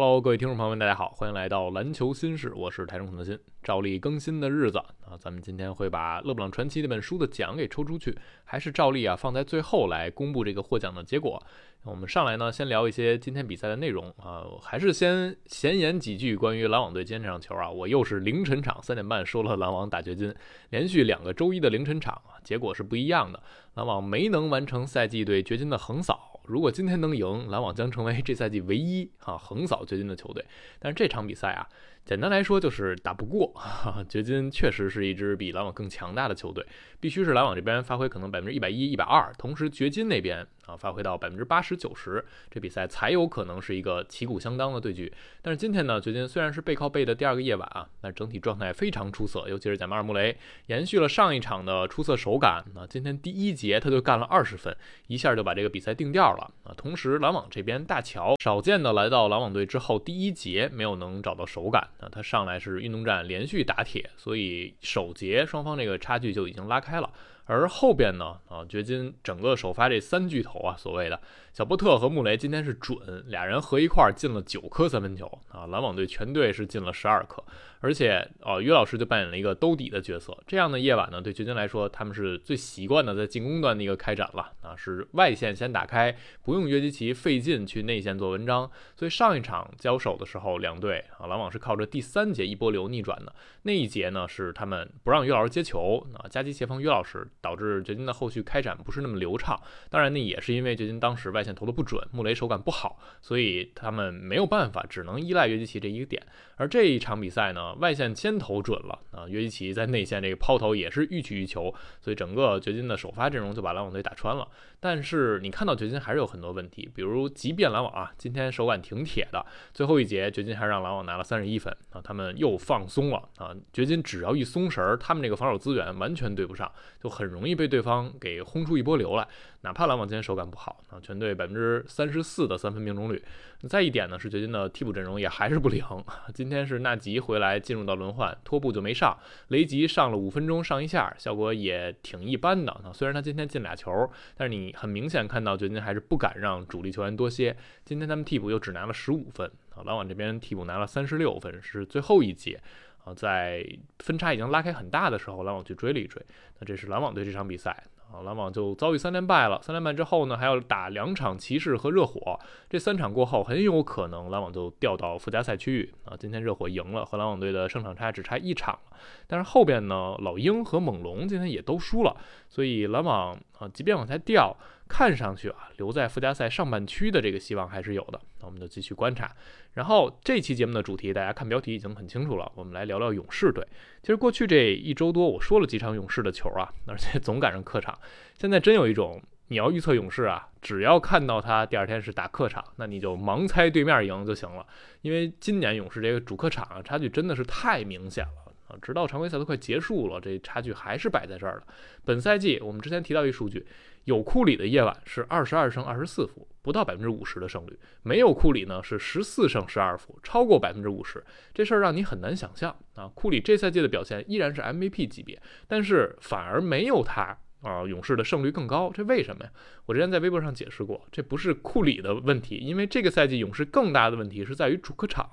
Hello，各位听众朋友们，大家好，欢迎来到篮球新事，我是台中孔德新。照例更新的日子啊，咱们今天会把《勒布朗传奇》那本书的奖给抽出去，还是照例啊放在最后来公布这个获奖的结果。我们上来呢，先聊一些今天比赛的内容啊，还是先闲言几句关于篮网队今天这场球啊。我又是凌晨场三点半说了篮网打掘金，连续两个周一的凌晨场啊，结果是不一样的。篮网没能完成赛季对掘金的横扫。如果今天能赢，篮网将成为这赛季唯一啊横扫掘金的球队。但是这场比赛啊。简单来说就是打不过，掘金确实是一支比篮网更强大的球队，必须是篮网这边发挥可能百分之一百一、一百二，同时掘金那边啊发挥到百分之八十九十，这比赛才有可能是一个旗鼓相当的对局。但是今天呢，掘金虽然是背靠背的第二个夜晚啊，但整体状态非常出色，尤其是贾马尔·穆雷延续了上一场的出色手感，那今天第一节他就干了二十分，一下就把这个比赛定调了啊。同时篮网这边大乔少见的来到篮网队之后，第一节没有能找到手感。那他上来是运动战连续打铁，所以首节双方这个差距就已经拉开了。而后边呢，啊，掘金整个首发这三巨头啊，所谓的小波特和穆雷今天是准，俩人合一块儿进了九颗三分球啊，篮网队全队是进了十二颗。而且，哦，约老师就扮演了一个兜底的角色。这样的夜晚呢，对掘金来说，他们是最习惯的在进攻端的一个开展了啊，是外线先打开，不用约基奇费劲去内线做文章。所以上一场交手的时候，两队啊，篮网是靠着第三节一波流逆转的。那一节呢，是他们不让约老师接球啊，夹击协防约老师，导致掘金的后续开展不是那么流畅。当然，呢也是因为掘金当时外线投的不准，穆雷手感不好，所以他们没有办法，只能依赖约基奇这一个点。而这一场比赛呢？外线先投准了啊，约基奇在内线这个抛投也是欲取欲求，所以整个掘金的首发阵容就把篮网队打穿了。但是你看到掘金还是有很多问题，比如即便篮网啊今天手感挺铁的，最后一节掘金还让篮网拿了三十一分啊，他们又放松了啊。掘金只要一松神儿，他们这个防守资源完全对不上，就很容易被对方给轰出一波流来。哪怕篮网今天手感不好啊，全队百分之三十四的三分命中率。再一点呢，是掘金的替补阵容也还是不灵。今天是纳吉回来进入到轮换，托布就没上，雷吉上了五分钟上一下，效果也挺一般的。虽然他今天进俩球，但是你很明显看到掘金还是不敢让主力球员多歇。今天他们替补又只拿了十五分啊，篮网这边替补拿了三十六分，是最后一节啊，在分差已经拉开很大的时候，篮网去追了一追。那这是篮网队这场比赛。啊，篮网就遭遇三连败了。三连败之后呢，还要打两场骑士和热火。这三场过后，很有可能篮网就掉到附加赛区域。啊，今天热火赢了，和篮网队的胜场差只差一场了。但是后边呢，老鹰和猛龙今天也都输了，所以篮网啊，即便往下掉。看上去啊，留在附加赛上半区的这个希望还是有的。那我们就继续观察。然后这期节目的主题，大家看标题已经很清楚了。我们来聊聊勇士队。其实过去这一周多，我说了几场勇士的球啊，而且总赶上客场。现在真有一种，你要预测勇士啊，只要看到他第二天是打客场，那你就盲猜对面赢就行了。因为今年勇士这个主客场啊，差距真的是太明显了直到常规赛都快结束了，这差距还是摆在这儿了。本赛季我们之前提到一数据。有库里的夜晚是二十二胜二十四负，不到百分之五十的胜率；没有库里呢是十四胜十二负，超过百分之五十。这事儿让你很难想象啊！库里这赛季的表现依然是 MVP 级别，但是反而没有他啊，勇士的胜率更高，这为什么呀？我之前在微博上解释过，这不是库里的问题，因为这个赛季勇士更大的问题是在于主客场，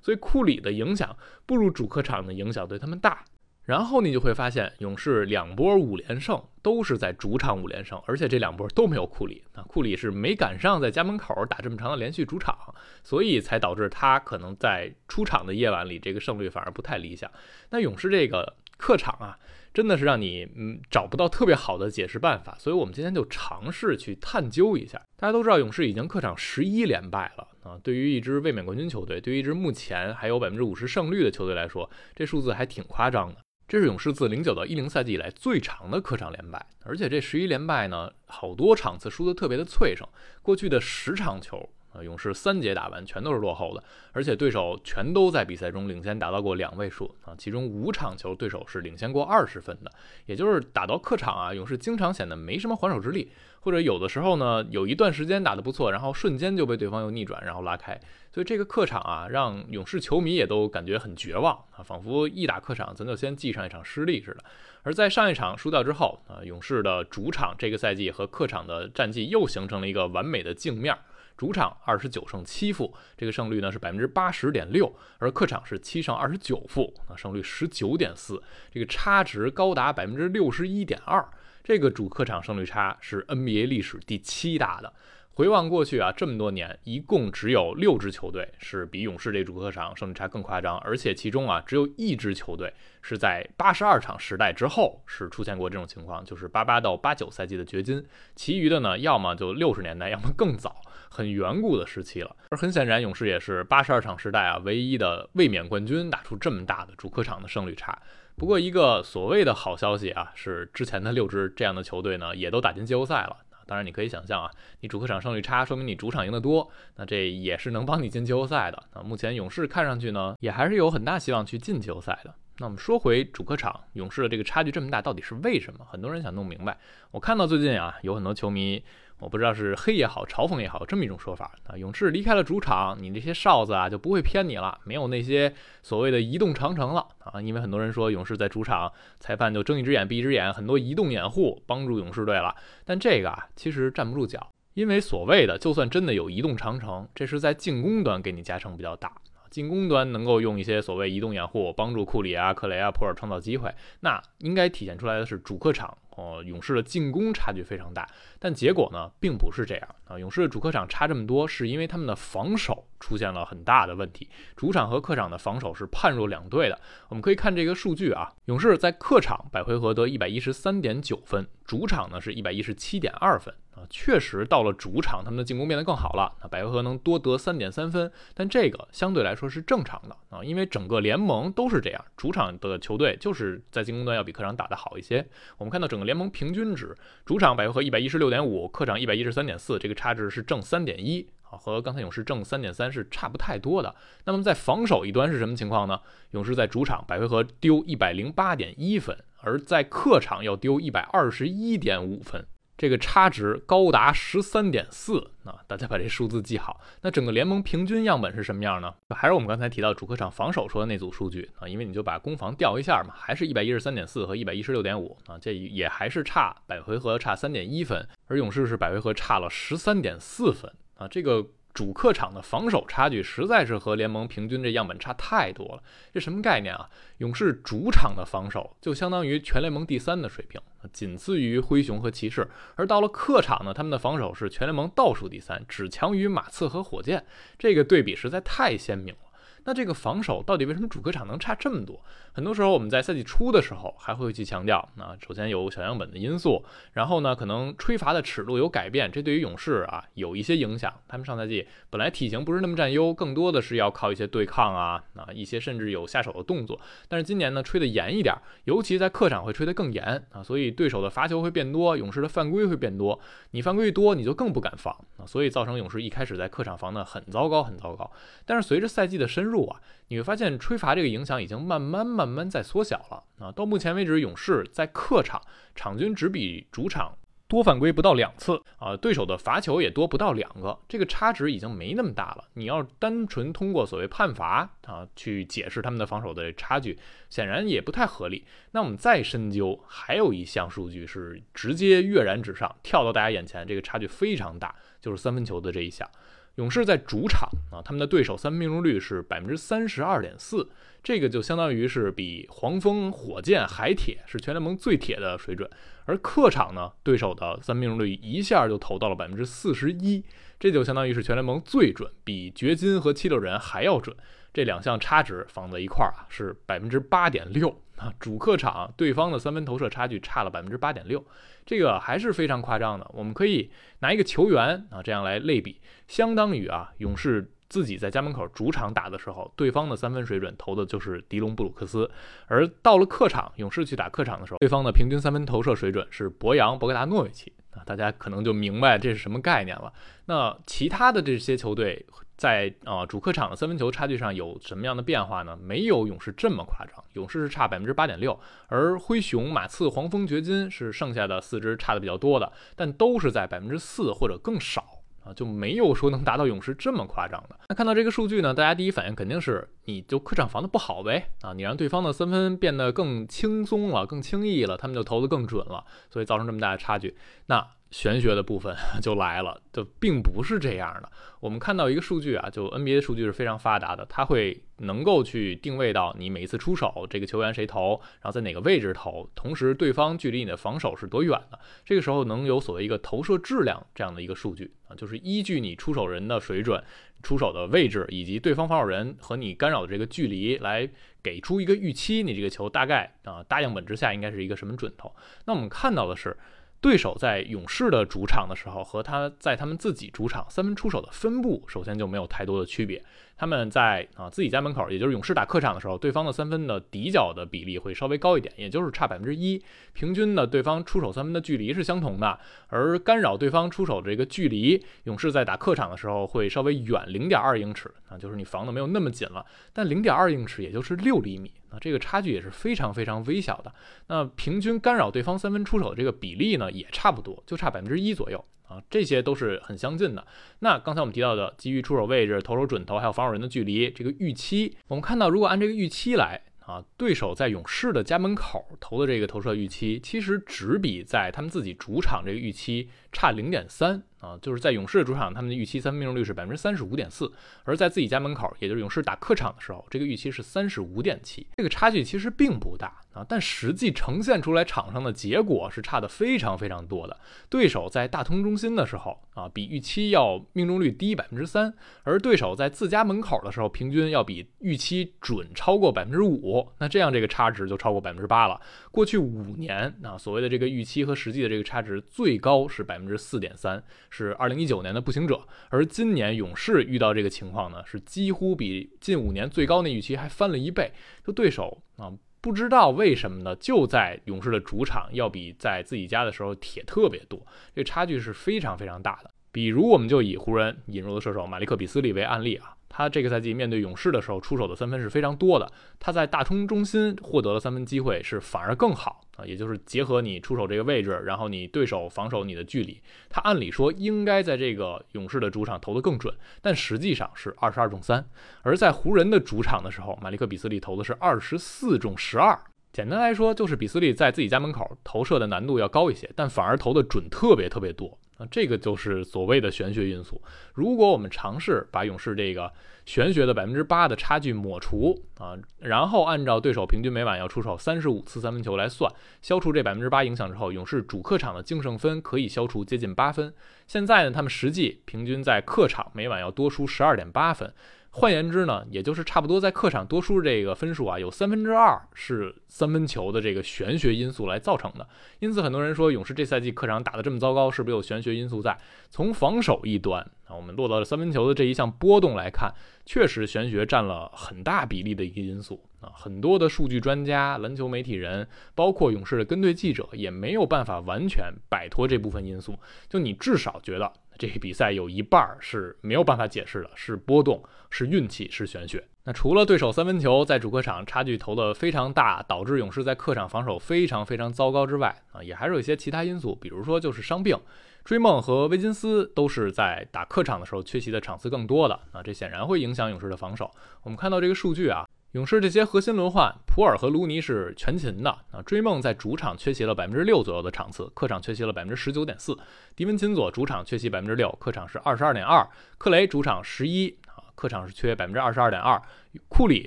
所以库里的影响不如主客场的影响对他们大。然后你就会发现，勇士两波五连胜都是在主场五连胜，而且这两波都没有库里啊，库里是没赶上在家门口打这么长的连续主场，所以才导致他可能在出场的夜晚里这个胜率反而不太理想。那勇士这个客场啊，真的是让你嗯找不到特别好的解释办法，所以我们今天就尝试去探究一下。大家都知道，勇士已经客场十一连败了啊，对于一支卫冕冠军球队，对于一支目前还有百分之五十胜率的球队来说，这数字还挺夸张的。这是勇士自零九到一零赛季以来最长的客场连败，而且这十一连败呢，好多场次输得特别的脆生。过去的十场球啊，勇士三节打完全都是落后的，而且对手全都在比赛中领先达到过两位数啊，其中五场球对手是领先过二十分的，也就是打到客场啊，勇士经常显得没什么还手之力。或者有的时候呢，有一段时间打得不错，然后瞬间就被对方又逆转，然后拉开。所以这个客场啊，让勇士球迷也都感觉很绝望啊，仿佛一打客场咱就先记上一场失利似的。而在上一场输掉之后啊，勇士的主场这个赛季和客场的战绩又形成了一个完美的镜面。主场二十九胜七负，这个胜率呢是百分之八十点六，而客场是七胜二十九负，那胜率十九点四，这个差值高达百分之六十一点二，这个主客场胜率差是 NBA 历史第七大的。回望过去啊，这么多年，一共只有六支球队是比勇士这主客场胜率差更夸张，而且其中啊，只有一支球队是在八十二场时代之后是出现过这种情况，就是八八到八九赛季的掘金，其余的呢，要么就六十年代，要么更早，很远古的时期了。而很显然，勇士也是八十二场时代啊唯一的卫冕冠军，打出这么大的主客场的胜率差。不过，一个所谓的好消息啊，是之前的六支这样的球队呢，也都打进季后赛了。当然，你可以想象啊，你主客场胜率差，说明你主场赢得多，那这也是能帮你进季后赛的。那目前勇士看上去呢，也还是有很大希望去进季后赛的。那我们说回主客场，勇士的这个差距这么大，到底是为什么？很多人想弄明白。我看到最近啊，有很多球迷。我不知道是黑也好，嘲讽也好，有这么一种说法啊。勇士离开了主场，你这些哨子啊就不会偏你了，没有那些所谓的移动长城了啊。因为很多人说勇士在主场，裁判就睁一只眼闭一只眼，很多移动掩护帮助勇士队了。但这个啊其实站不住脚，因为所谓的就算真的有移动长城，这是在进攻端给你加成比较大。进攻端能够用一些所谓移动掩护帮助库里啊、克雷啊、普尔创造机会，那应该体现出来的是主客场哦，勇士的进攻差距非常大。但结果呢，并不是这样啊。勇士的主客场差这么多，是因为他们的防守出现了很大的问题。主场和客场的防守是判若两队的。我们可以看这个数据啊，勇士在客场百回合得一百一十三点九分，主场呢是一百一十七点二分。啊确实到了主场，他们的进攻变得更好了。那百回合能多得三点三分，但这个相对来说是正常的啊，因为整个联盟都是这样，主场的球队就是在进攻端要比客场打得好一些。我们看到整个联盟平均值，主场百回合一百一十六点五，客场一百一十三点四，这个差值是正三点一啊，和刚才勇士正三点三是差不太多的。那么在防守一端是什么情况呢？勇士在主场百回合丢一百零八点一分，而在客场要丢一百二十一点五分。这个差值高达十三点四啊！大家把这数字记好。那整个联盟平均样本是什么样呢？还是我们刚才提到主客场防守说的那组数据啊？因为你就把攻防调一下嘛，还是一百一十三点四和一百一十六点五啊，这也还是差百回合差三点一分，而勇士是百回合差了十三点四分啊，这个。主客场的防守差距实在是和联盟平均这样本差太多了。这什么概念啊？勇士主场的防守就相当于全联盟第三的水平，仅次于灰熊和骑士。而到了客场呢，他们的防守是全联盟倒数第三，只强于马刺和火箭。这个对比实在太鲜明了。那这个防守到底为什么主客场能差这么多？很多时候我们在赛季初的时候还会去强调，那首先有小样本的因素，然后呢可能吹罚的尺度有改变，这对于勇士啊有一些影响。他们上赛季本来体型不是那么占优，更多的是要靠一些对抗啊啊一些甚至有下手的动作。但是今年呢吹得严一点，尤其在客场会吹得更严啊，所以对手的罚球会变多，勇士的犯规会变多。你犯规多，你就更不敢防啊，所以造成勇士一开始在客场防的很糟糕很糟糕。但是随着赛季的深入入啊，你会发现吹罚这个影响已经慢慢慢慢在缩小了啊。到目前为止，勇士在客场场均只比主场多犯规不到两次啊，对手的罚球也多不到两个，这个差值已经没那么大了。你要单纯通过所谓判罚啊去解释他们的防守的差距，显然也不太合理。那我们再深究，还有一项数据是直接跃然纸上，跳到大家眼前，这个差距非常大，就是三分球的这一项。勇士在主场啊，他们的对手三分命中率是百分之三十二点四，这个就相当于是比黄蜂、火箭、海铁是全联盟最铁的水准。而客场呢，对手的三分命中率一下就投到了百分之四十一，这就相当于是全联盟最准，比掘金和七六人还要准。这两项差值放在一块儿啊，是百分之八点六啊。主客场对方的三分投射差距差了百分之八点六，这个还是非常夸张的。我们可以拿一个球员啊这样来类比，相当于啊勇士自己在家门口主场打的时候，对方的三分水准投的就是迪隆布鲁克斯，而到了客场，勇士去打客场的时候，对方的平均三分投射水准是博扬博格达诺维奇啊，大家可能就明白这是什么概念了。那其他的这些球队。在啊主客场的三分球差距上有什么样的变化呢？没有勇士这么夸张，勇士是差百分之八点六，而灰熊、马刺、黄蜂、掘金是剩下的四支差的比较多的，但都是在百分之四或者更少就没有说能达到勇士这么夸张的。那看到这个数据呢，大家第一反应肯定是你就客场防的不好呗啊，你让对方的三分变得更轻松了、更轻易了，他们就投的更准了，所以造成这么大的差距。那玄学的部分 就来了，就并不是这样的。我们看到一个数据啊，就 NBA 数据是非常发达的，它会能够去定位到你每一次出手，这个球员谁投，然后在哪个位置投，同时对方距离你的防守是多远的。这个时候能有所谓一个投射质量这样的一个数据啊，就是依据你出手人的水准、出手的位置以及对方防守人和你干扰的这个距离来给出一个预期，你这个球大概啊大样本之下应该是一个什么准头。那我们看到的是。对手在勇士的主场的时候，和他在他们自己主场三分出手的分布，首先就没有太多的区别。他们在啊自己家门口，也就是勇士打客场的时候，对方的三分的底角的比例会稍微高一点，也就是差百分之一。平均呢，对方出手三分的距离是相同的，而干扰对方出手这个距离，勇士在打客场的时候会稍微远零点二英尺啊，就是你防的没有那么紧了。但零点二英尺也就是六厘米啊，这个差距也是非常非常微小的。那平均干扰对方三分出手的这个比例呢，也差不多，就差百分之一左右。啊，这些都是很相近的。那刚才我们提到的，基于出手位置、投手准头，还有防守人的距离，这个预期，我们看到，如果按这个预期来。啊，对手在勇士的家门口投的这个投射预期，其实只比在他们自己主场这个预期差零点三啊，就是在勇士的主场，他们的预期三分命中率是百分之三十五点四，而在自己家门口，也就是勇士打客场的时候，这个预期是三十五点七，这个差距其实并不大啊，但实际呈现出来场上的结果是差的非常非常多的。对手在大通中心的时候啊，比预期要命中率低百分之三，而对手在自家门口的时候，平均要比预期准超过百分之五。那这样这个差值就超过百分之八了。过去五年啊，所谓的这个预期和实际的这个差值最高是百分之四点三，是二零一九年的步行者。而今年勇士遇到这个情况呢，是几乎比近五年最高那预期还翻了一倍。就对手啊，不知道为什么呢，就在勇士的主场要比在自己家的时候铁特别多，这差距是非常非常大的。比如我们就以湖人引入的射手马利克比斯利为案例啊。他这个赛季面对勇士的时候，出手的三分是非常多的。他在大通中心获得的三分机会是反而更好啊，也就是结合你出手这个位置，然后你对手防守你的距离，他按理说应该在这个勇士的主场投得更准，但实际上是二十二中三。而在湖人的主场的时候，马利克比斯利投的是二十四中十二。简单来说，就是比斯利在自己家门口投射的难度要高一些，但反而投的准特别特别多。那这个就是所谓的玄学因素。如果我们尝试把勇士这个玄学的百分之八的差距抹除啊，然后按照对手平均每晚要出手三十五次三分球来算，消除这百分之八影响之后，勇士主客场的净胜分可以消除接近八分。现在呢，他们实际平均在客场每晚要多输十二点八分。换言之呢，也就是差不多在客场多输这个分数啊，有三分之二是三分球的这个玄学因素来造成的。因此，很多人说勇士这赛季客场打得这么糟糕，是不是有玄学因素在？从防守一端啊，我们落到了三分球的这一项波动来看，确实玄学占了很大比例的一个因素啊。很多的数据专家、篮球媒体人，包括勇士的跟队记者，也没有办法完全摆脱这部分因素。就你至少觉得。这个比赛有一半儿是没有办法解释的，是波动，是运气，是玄学。那除了对手三分球在主客场差距投的非常大，导致勇士在客场防守非常非常糟糕之外，啊，也还是有一些其他因素，比如说就是伤病。追梦和威金斯都是在打客场的时候缺席的场次更多的，啊，这显然会影响勇士的防守。我们看到这个数据啊。勇士这些核心轮换，普尔和卢尼是全勤的啊。追梦在主场缺席了百分之六左右的场次，客场缺席了百分之十九点四。迪文琴佐主场缺席百分之六，客场是二十二点二。克雷主场十一啊，客场是缺百分之二十二点二。库里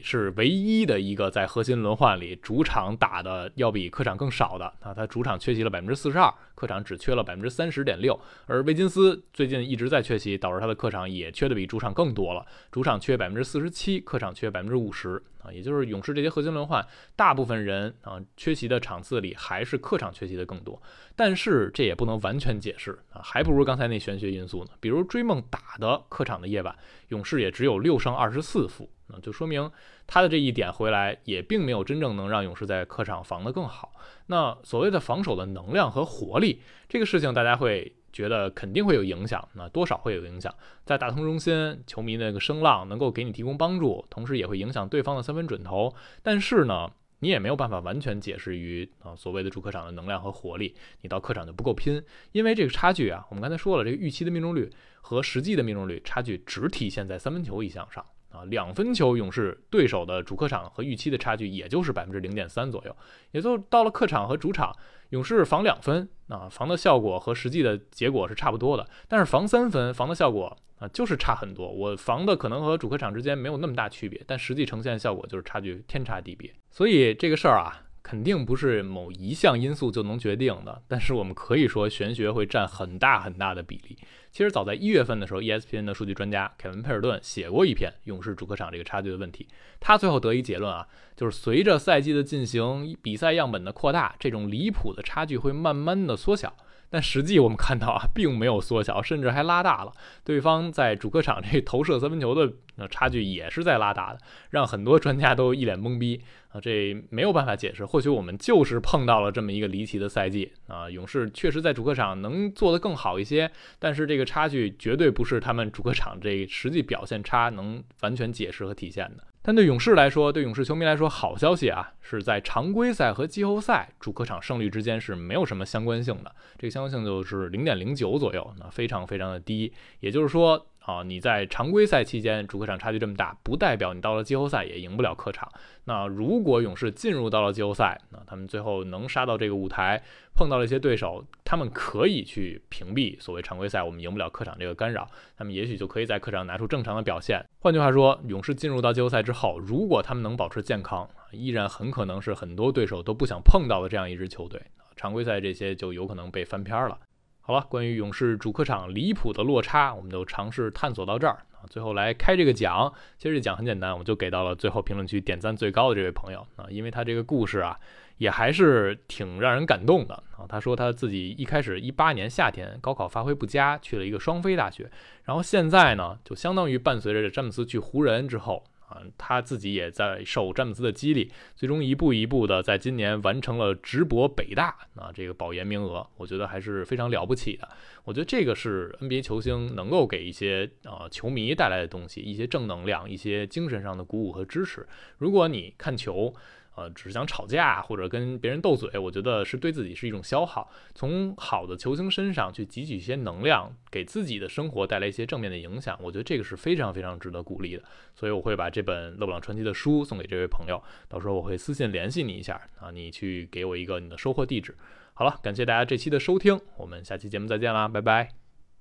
是唯一的一个在核心轮换里主场打的要比客场更少的啊，他主场缺席了百分之四十二，客场只缺了百分之三十点六。而维金斯最近一直在缺席，导致他的客场也缺的比主场更多了，主场缺百分之四十七，客场缺百分之五十啊，也就是勇士这些核心轮换，大部分人啊缺席的场次里还是客场缺席的更多。但是这也不能完全解释啊，还不如刚才那玄学因素呢。比如追梦打的客场的夜晚，勇士也只有六胜二十四负。就说明他的这一点回来也并没有真正能让勇士在客场防得更好。那所谓的防守的能量和活力这个事情，大家会觉得肯定会有影响，那多少会有影响。在大通中心，球迷那个声浪能够给你提供帮助，同时也会影响对方的三分准头。但是呢，你也没有办法完全解释于啊所谓的主客场的能量和活力，你到客场就不够拼，因为这个差距啊，我们刚才说了，这个预期的命中率和实际的命中率差距只体现在三分球一项上。啊，两分球勇士对手的主客场和预期的差距也就是百分之零点三左右，也就到了客场和主场，勇士防两分啊，防的效果和实际的结果是差不多的，但是防三分防的效果啊就是差很多，我防的可能和主客场之间没有那么大区别，但实际呈现效果就是差距天差地别，所以这个事儿啊。肯定不是某一项因素就能决定的，但是我们可以说玄学会占很大很大的比例。其实早在一月份的时候，ESPN 的数据专家凯文·佩尔顿写过一篇勇士主客场这个差距的问题。他最后得一结论啊，就是随着赛季的进行，比赛样本的扩大，这种离谱的差距会慢慢的缩小。但实际我们看到啊，并没有缩小，甚至还拉大了。对方在主客场这投射三分球的差距也是在拉大的，让很多专家都一脸懵逼啊！这没有办法解释。或许我们就是碰到了这么一个离奇的赛季啊！勇士确实在主客场能做得更好一些，但是这个差距绝对不是他们主客场这实际表现差能完全解释和体现的。但对勇士来说，对勇士球迷来说，好消息啊，是在常规赛和季后赛主客场胜率之间是没有什么相关性的，这个相关性就是零点零九左右，那非常非常的低。也就是说啊，你在常规赛期间主客场差距这么大，不代表你到了季后赛也赢不了客场。那如果勇士进入到了季后赛，那他们最后能杀到这个舞台，碰到了一些对手，他们可以去屏蔽所谓常规赛我们赢不了客场这个干扰，他们也许就可以在客场拿出正常的表现。换句话说，勇士进入到季后赛之后，如果他们能保持健康，依然很可能是很多对手都不想碰到的这样一支球队。常规赛这些就有可能被翻篇了。好了，关于勇士主客场离谱的落差，我们就尝试探索到这儿。最后来开这个奖，其实这奖很简单，我就给到了最后评论区点赞最高的这位朋友啊，因为他这个故事啊，也还是挺让人感动的啊。他说他自己一开始一八年夏天高考发挥不佳，去了一个双非大学，然后现在呢，就相当于伴随着詹姆斯去湖人之后。啊，他自己也在受詹姆斯的激励，最终一步一步的在今年完成了直博北大啊这个保研名额，我觉得还是非常了不起的。我觉得这个是 NBA 球星能够给一些啊球迷带来的东西，一些正能量，一些精神上的鼓舞和支持。如果你看球，呃，只是想吵架或者跟别人斗嘴，我觉得是对自己是一种消耗。从好的球星身上去汲取一些能量，给自己的生活带来一些正面的影响，我觉得这个是非常非常值得鼓励的。所以我会把这本勒布朗传奇的书送给这位朋友，到时候我会私信联系你一下啊，你去给我一个你的收货地址。好了，感谢大家这期的收听，我们下期节目再见啦，拜拜。